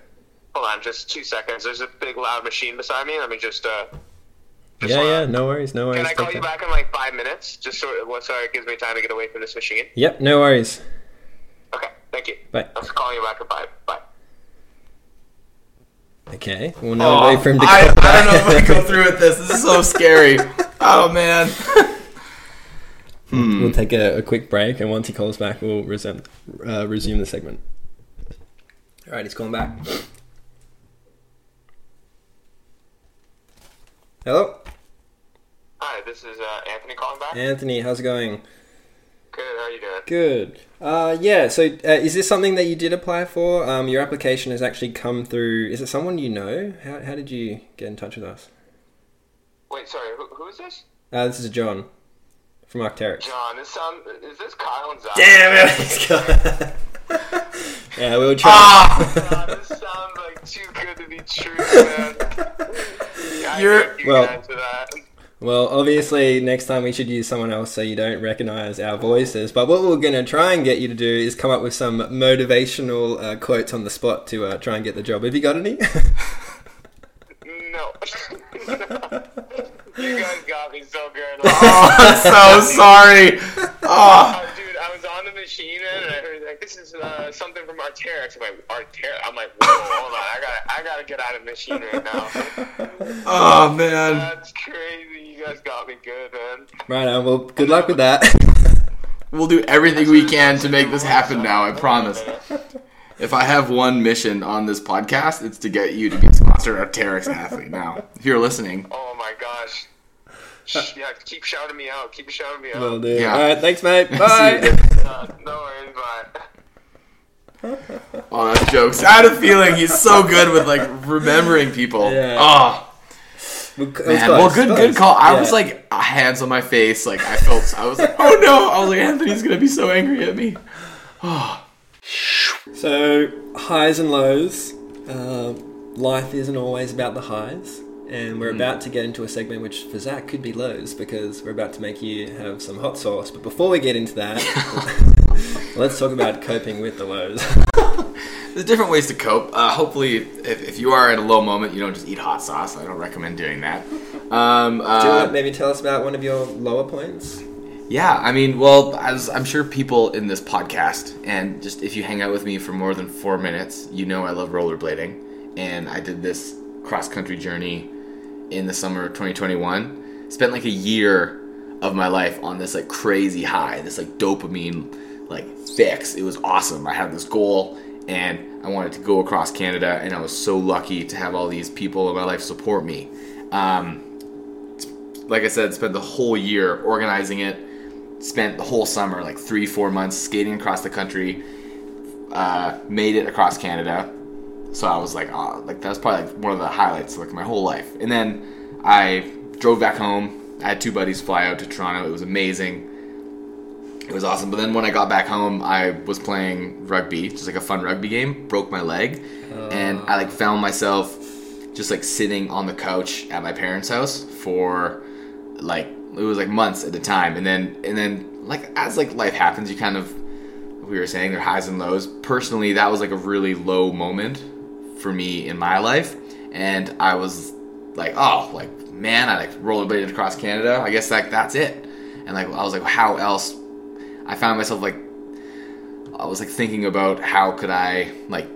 E: hold on just two seconds. There's a big loud machine beside me. Let me just, uh... just
B: yeah,
E: wanna-
B: yeah, no worries, no worries.
E: Can I call
B: Take
E: you
B: that.
E: back in like five minutes? Just so, so it gives me time to get away from this machine.
B: Yep, no worries.
E: Okay, thank you.
B: Bye.
E: I'll call you back in five. Bye.
B: Okay, well, now wait for him to
A: I,
B: call
A: I don't know if I can go through with this. This is so [laughs] scary. Oh man.
B: We'll take a, a quick break, and once he calls back, we'll resume, uh, resume the segment. All right, he's calling back. Hello,
E: Hi, this is uh, Anthony calling back.
B: Anthony. How's it going?
E: Good, how are you doing?
B: Good. Uh, yeah. So, uh, is this something that you did apply for? Um, your application has actually come through. Is it someone you know? How, how did you get in touch with us?
E: Wait, sorry, who, who is this?
B: Uh, this is John from Arcteryx.
E: John, this sound, is this Kyle and Zach?
A: Damn it. [laughs] He's got- [laughs]
B: Yeah, we were trying.
A: Ah! [laughs]
E: God, this sounds like too good to be true, man. Yeah, I
A: You're-
E: you
B: well-. Well, obviously, next time we should use someone else so you don't recognize our voices. But what we're going to try and get you to do is come up with some motivational uh, quotes on the spot to uh, try and get the job. Have you got any? [laughs]
E: No. [laughs] you guys got me so good. [laughs]
A: Oh, I'm so sorry. Oh.
E: Uh, dude, I was on the machine and I heard like this is uh, something from Arcteryx. I'm like Arcteryx. I'm like, whoa, hold on, I gotta, I gotta get out of the machine right now.
A: Oh man.
E: That's crazy. You guys got me good, man.
B: Right on. Well, good luck with that. [laughs]
A: We'll do everything we can to make this happen now, I promise. If I have one mission on this podcast, it's to get you to be a sponsor of Arcteryx athlete now. If you're listening.
E: Oh my gosh. [laughs] Yeah, keep shouting me out. Keep shouting me out.
B: Will do.
A: Yeah.
B: All right. Thanks, mate. [laughs] Bye.
A: later.
E: Uh, no worries, bye.
A: Oh, that's jokes. I had a feeling he's so good with like remembering people.
B: Yeah.
A: Oh
B: Well, it was
A: man. well, good,
B: close.
A: good call. I
B: Yeah.
A: was like hands on my face. Like I felt. I was like, oh no. I was like, Anthony's gonna be so angry at me. [sighs]
B: So, highs and lows. Uh, life isn't always about the highs. And we're about to get into a segment which for Zach could be lows because we're about to make you have some hot sauce. But before we get into that, [laughs] let's talk about coping with the lows. [laughs]
A: There's different ways to cope. Uh, hopefully, if, if you are in a low moment, you don't just eat hot sauce. I don't recommend doing that. Um,
B: Do you
A: uh,
B: want to maybe tell us about one of your lower points?
A: Yeah, I mean, well, as I'm sure people in this podcast, and just if you hang out with me for more than four minutes, you know I love rollerblading. And I did this cross country journey in the summer of 2021. Spent like a year of my life on this like crazy high, this like dopamine like fix. It was awesome. I had this goal and I wanted to go across Canada, and I was so lucky to have all these people in my life support me. Um, like I said, spent the whole year organizing it. Spent the whole summer, like three, four months, skating across the country. Uh, made it across Canada. So I was like, oh, like that was probably like one of the highlights of like my whole life. And then I drove back home. I had two buddies fly out to Toronto. It was amazing. It was awesome. But then when I got back home, I was playing rugby, just like a fun rugby game. Broke my leg, and I like found myself just like sitting on the couch at my parents' house for like it was like months at a time. And then and then like as like life happens, you kind of we were saying there highs and lows. Personally, that was like a really low moment for me in my life, and I was like, oh, like man, I like rollerbladed across Canada. I guess like that's it. And like I was like, how else? I found myself like I was like thinking about how could I like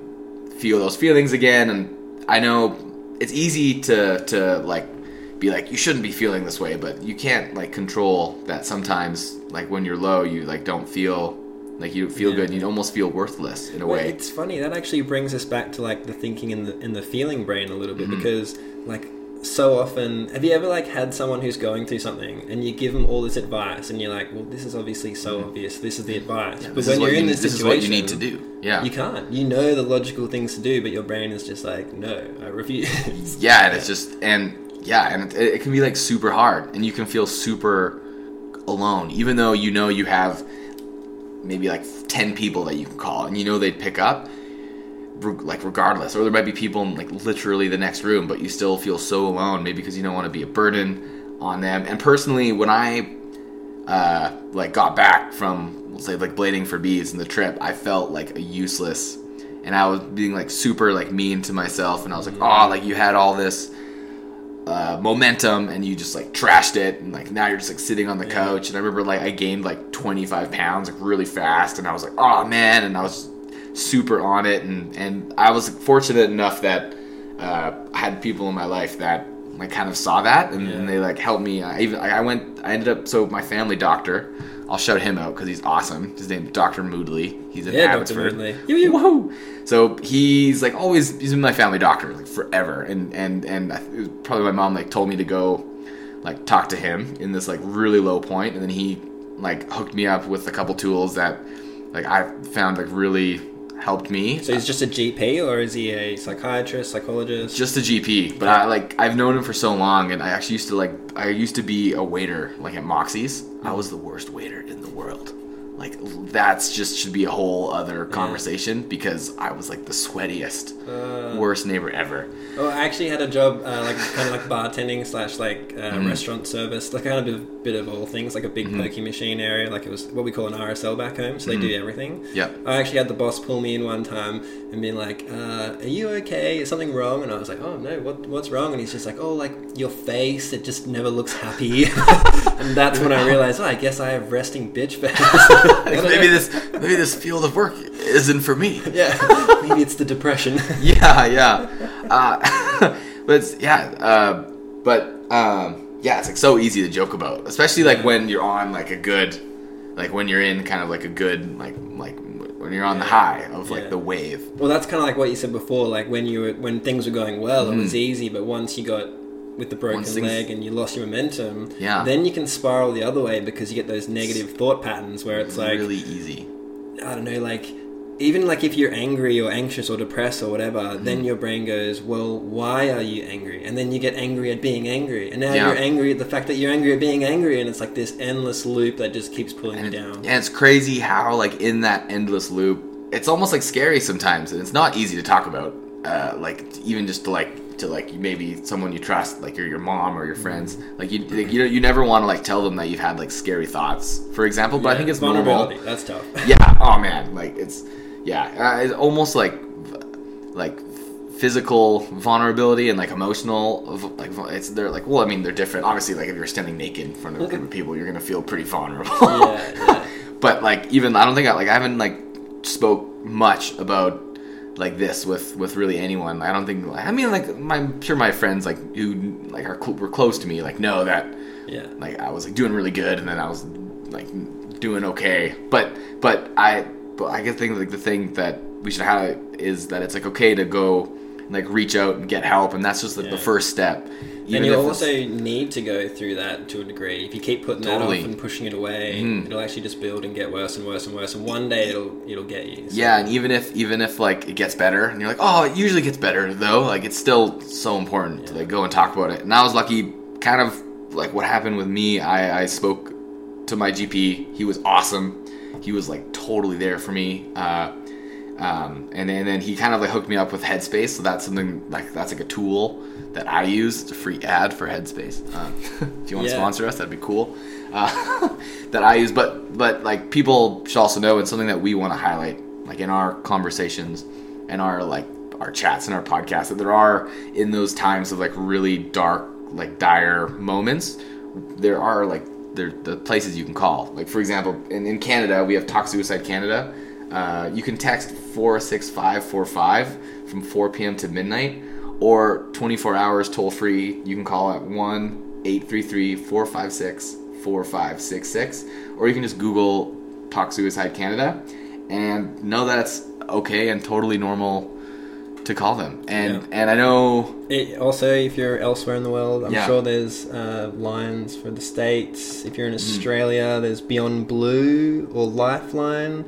A: feel those feelings again, and I know it's easy to to like be like you shouldn't be feeling this way, but you can't like control that sometimes. Like when you're low, you like don't feel like you feel
B: Yeah.
A: good. You almost feel worthless in a
B: Well,
A: way.
B: it's funny that actually brings us back to like the thinking in the in the feeling brain a little
A: Mm-hmm.
B: bit because like so often have you ever like had someone who's going through something and you give them all this advice and you're like well this is obviously so obvious this is the advice but
A: Mm-hmm. This
B: when you're in
A: you,
B: this
A: this is
B: situation
A: what you need to do. Yeah.
B: you can't you know the logical things to do but your brain is just like no I refuse [laughs]
A: yeah and it's just and yeah and it, it can be like super hard and you can feel super alone even though you know you have maybe like 10 people that you can call and you know they'd pick up like regardless. Or there might be people in like literally the next room but you still feel so alone maybe because you don't want to be a burden on them. And personally when i uh like got back from let's say like blading for bees and the trip i felt like a useless and i was being like super like mean to myself and i was like oh like you had all this uh, momentum and you just like trashed it and like now you're just like sitting on the couch and I remember like I gained like 25 pounds like really fast and I was like oh man. And I was super on it and and I was fortunate enough that uh, I had people in my life that like kind of saw that and, and they like helped me. I even I went I ended up so my family doctor I'll shout him out because he's awesome his name's Dr. Moodley he's in
B: yeah Dr. Moodley. You-
A: Whoa! So he's like always he's been my family doctor like forever, and and and I, it was probably my mom like told me to go like talk to him in this like really low point, and then he like hooked me up with a couple tools that like I found like really helped me.
B: so he's just a GP or is he a psychiatrist psychologist
A: just a GP, but I like I've known him for so long, and I actually used to like I used to be a waiter like at Moxie's. I was the worst waiter in the world. Like that's just should be a whole other conversation because I was like the sweatiest,
B: Uh.
A: worst neighbor ever.
B: Oh, I actually had a job, uh, like kind of like bartending slash like uh,
A: Mm-hmm.
B: restaurant service, like kind of a bit of all things, like a big pokey machine area, like it was what we call an RSL back home, so they do everything.
A: Mm-hmm.
B: I actually had the boss pull me in one time and being like, uh, "Are you okay? Is something wrong?" And I was like, "Oh no, what what's wrong?" And he's just like, "Oh, like your face, it just never looks happy." [laughs] and that's when I realized, oh, I guess I have resting bitch face. [laughs] [laughs]
A: Maybe this maybe this field of work isn't for me. [laughs]
B: yeah, maybe it's the depression. [laughs]
A: yeah, yeah. Uh, but yeah, uh, but um, yeah, it's like so easy to joke about, especially like when you're on like a good, like when you're in kind of like a good like like when you're on the high of like
B: Yeah.
A: the wave.
B: Well, that's kind of like what you said before. Like when you were when things were going well, it was
A: Mm-hmm.
B: easy, but once you got with the broken
A: things-
B: leg and you lost your momentum,
A: Yeah.
B: then you can spiral the other way because you get those negative thought patterns where it's like
A: really easy.
B: I don't know, like even like if you're angry or anxious or depressed or whatever, then
A: Mm-hmm.
B: your brain goes, "Well, why are you angry?" And then you get angry at being angry, and now
A: Yeah.
B: you're angry at the fact that you're angry at being angry, and it's like this endless loop that just keeps pulling you
A: And,
B: down.
A: and it's crazy how like in that endless loop, it's almost like scary sometimes, and it's not easy to talk about. Uh, like even just to like to like maybe someone you trust, like your your mom or your friends. Like you like, you you never want to like tell them that you've had like scary thoughts, for example. But I think it's normal.
B: vulnerability. That's tough. [laughs]
A: Yeah. Oh man, like it's yeah, uh, it's almost like like physical vulnerability and like emotional like it's they're like well I mean they're different obviously like if you're standing naked in front of a group of people you're gonna feel pretty vulnerable
B: yeah, yeah. [laughs]
A: but like even I don't think I like I haven't like spoke much about like this with with really anyone. I don't think I mean like my, I'm sure my friends like who like are were close to me like know that
B: yeah.
A: like I was like doing really good and then I was like doing okay. But but I but I guess think like the thing that we should highlight is that it's like okay to go like reach out and get help and that's just like the first step
B: And you also
A: it's-
B: need to go through that to a degree. If you keep putting
A: Totally.
B: that off and pushing it away,
A: Mhm.
B: it'll actually just build and get worse and worse and worse. And one day it'll it'll get you. So-
A: yeah and even if even if like it gets better and you're like oh it usually gets better though like it's still so important to like go and talk about it and I was lucky kind of like what happened with me I, I spoke to my GP he was awesome he was like totally there for me uh, um, and, and then he kind of like hooked me up with Headspace so that's something like that's like a tool that I use. It's a free ad for Headspace. Um, if you want to [laughs]
B: Yeah.
A: sponsor us that'd be cool. Uh, [laughs] that I use but but like people should also know it's something that we want to highlight like in our conversations and our like our chats and our podcasts that there are in those times of like really dark like dire moments there are like there the places you can call. Like for example in, in canada we have talk suicide canada. Uh, you can text 46545 from 4 p.m to midnight or 24 hours toll free you can call at 1-833-456-4566 or you can just google talk suicide canada and know that it's okay and totally normal to call them and
B: Yeah.
A: and i know
B: It, also, if you're elsewhere in the world, I'm
A: Yeah.
B: sure there's uh, lines for the states. If you're in
A: Mm.
B: Australia, there's Beyond Blue or Lifeline,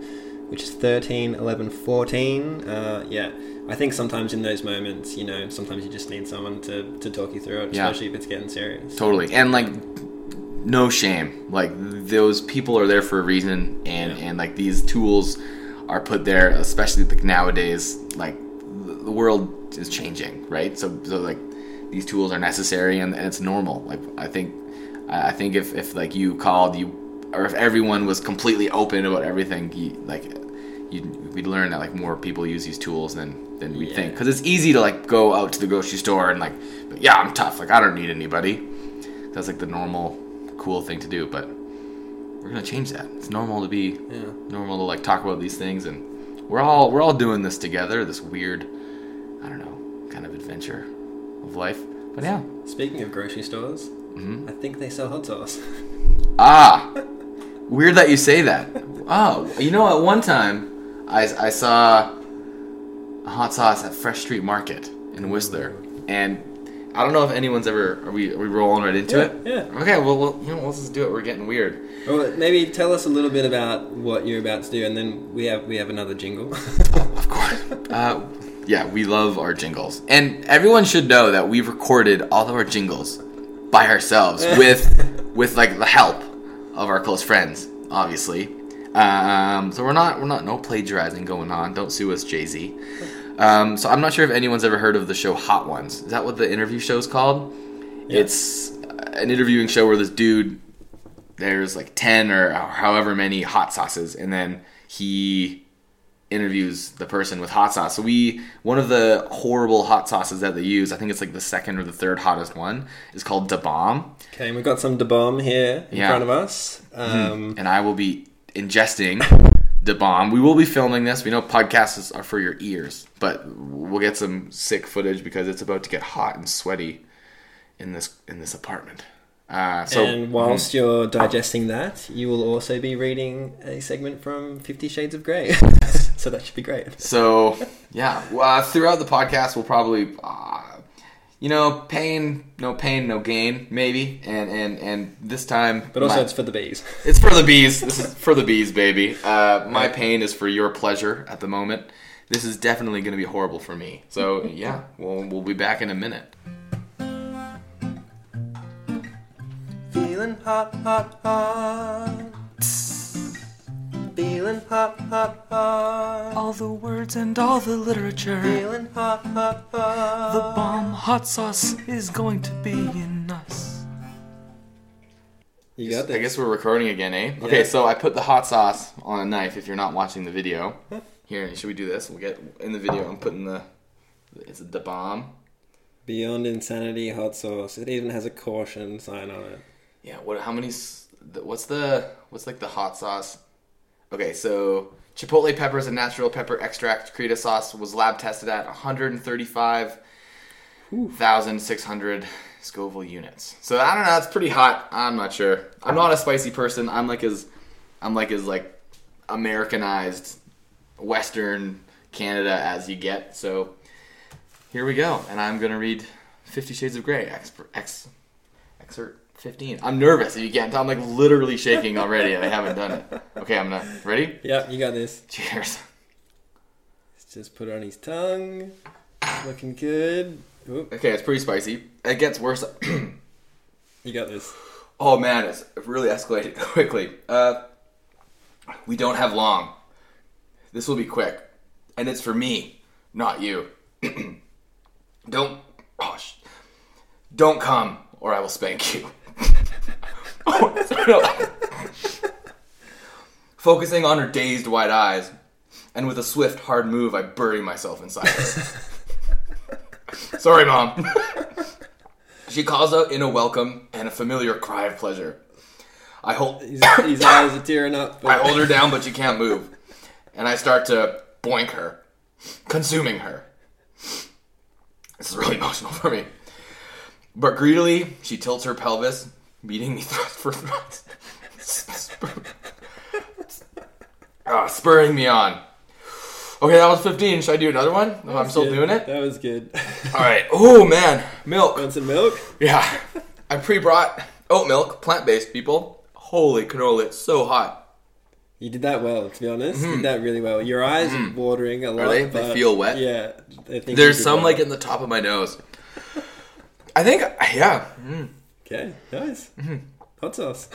B: which is 13, 11, 14. Uh, yeah, I think sometimes in those moments, you know, sometimes you just need someone to, to talk you through it,
A: Yeah.
B: especially if it's getting serious.
A: Totally. And like no shame. Like those people are there for a reason and
B: Yeah.
A: and like these tools are put there especially like nowadays like the world is changing, right? So so like these tools are necessary and, and it's normal. Like I think I think if if like you called you or if everyone was completely open about everything, you like you we'd learn that like more people use these tools than than we
B: Yeah.
A: think because it's easy to like go out to the grocery store and like yeah I'm tough like I don't need anybody that's like the normal cool thing to do but we're gonna change that it's normal to be
B: Yeah.
A: normal to like talk about these things and we're all we're all doing this together this weird i don't know kind of adventure of life but yeah
B: Speaking of grocery stores,
A: Mhm.
B: I think they sell hot sauce.
A: ah [laughs] weird that you say that. Oh you know at one time i, I saw a hot sauce at fresh street market in whistler and i don't know if anyone's ever are we are we rolling right into
B: Yeah,
A: it?
B: yeah.
A: okay well, well you know let's just do it. We're getting weird.
B: Well, maybe tell us a little bit about what you're about to do, and then we have we have another jingle. [laughs]
A: Of course. Uh, yeah, we love our jingles, and everyone should know that we've recorded all of our jingles by ourselves [laughs] with with like the help of our close friends, obviously. Um, so we're not we're not no plagiarizing going on. Don't sue us, Jay Z. Um, so I'm not sure if anyone's ever heard of the show Hot Ones. Is that what the interview show is called?
B: Yeah.
A: It's an interviewing show where this dude there's like 10 or however many hot sauces and then he interviews the person with hot sauce. So we one of the horrible hot sauces that they use i think it's like the second or the third hottest one is called da bomb.
B: Okay, and we've got some Da Bomb here in
A: Yeah.
B: front of us. Um,
A: and i will be ingesting da bomb. We will be filming this. We know podcasts are for your ears but we'll get some sick footage because it's about to get hot and sweaty in this in this apartment. Uh, so
B: and whilst you're digesting that, you will also be reading a segment from Fifty Shades of Grey. [laughs] so that should be great.
A: So yeah, uh, throughout the podcast, we'll probably uh, you know, pain, no pain, no gain, maybe. And and and this time,
B: But also,
A: my-
B: it's for the bees.
A: it's for the bees. This is [laughs] for the bees, baby. Uh, my pain is for your pleasure at the moment. This is definitely going to be horrible for me. So [laughs] yeah, we'll we'll be back in a minute.
B: Feeling hot, hot, hot. Feeling hot, hot, hot.
C: All the words and all the literature.
B: Feeling hot, hot, hot.
C: The bomb hot sauce is going to be in us.
B: You got
A: that?
B: I
A: guess we're recording again, eh? Okay, so I put the hot sauce on a knife. If you're not watching the video, here, should we do this? We'll get in the video. I'm putting the it's the bomb.
B: Beyond insanity hot sauce. It even has a caution sign on it.
A: Yeah. What? How many? What's the? What's like the hot sauce? Okay, so chipotle peppers and natural pepper extract Krita sauce was lab tested at 135,600 Scoville units. So I don't know. It's pretty hot. I'm not sure. I'm not a spicy person. I'm like as, I'm like as like Americanized Western Canada as you get. So here we go, and I'm gonna read Fifty Shades of Grey. Ex, ex, excerpt 15. I'm nervous. If you can't tell, I'm like literally shaking already, and I haven't done it. Okay, I'm not ready.
B: Yep, you got this.
A: Cheers.
B: Let's just put it on his tongue. It's looking good. Oop,
A: Okay, it's pretty spicy. It gets worse. [clears throat]
B: you got this.
A: oh man, it's really escalated [laughs] quickly. Uh, we don't have long. This will be quick, and it's for me, not you. [clears throat] don't, oh, sh- don't come, or I will spank you. Oh, [laughs] no. Focusing on her dazed white eyes, and with a swift, hard move, I bury myself inside her. [laughs] Sorry, mom. she calls out in a welcome and a familiar cry of pleasure. I hold,
B: His, his eyes are tearing up.
A: I hold her down, but she can't move, and I start to boink her, consuming her. This is really [laughs] emotional for me. But greedily, she tilts her pelvis, meeting me thrust [laughs] for thrust, Ah, spurring me on. Okay, that was 15. Should I do another one? If I'm still
B: Good.
A: doing it?
B: That was good.
A: All right. Oh man, milk.
B: Want some milk?
A: Yeah, I pre-brought oat milk, plant-based people. Holy canola, it's so hot.
B: You did that well, to be honest. You did that really well. Your eyes are watering a lot.
A: Mm-hmm. they? They
B: but
A: feel wet?
B: Yeah.
A: There's some
B: well.
A: like in the top of my nose. I think, yeah.
B: Okay, nice.
A: Mm-hmm.
B: Hot sauce.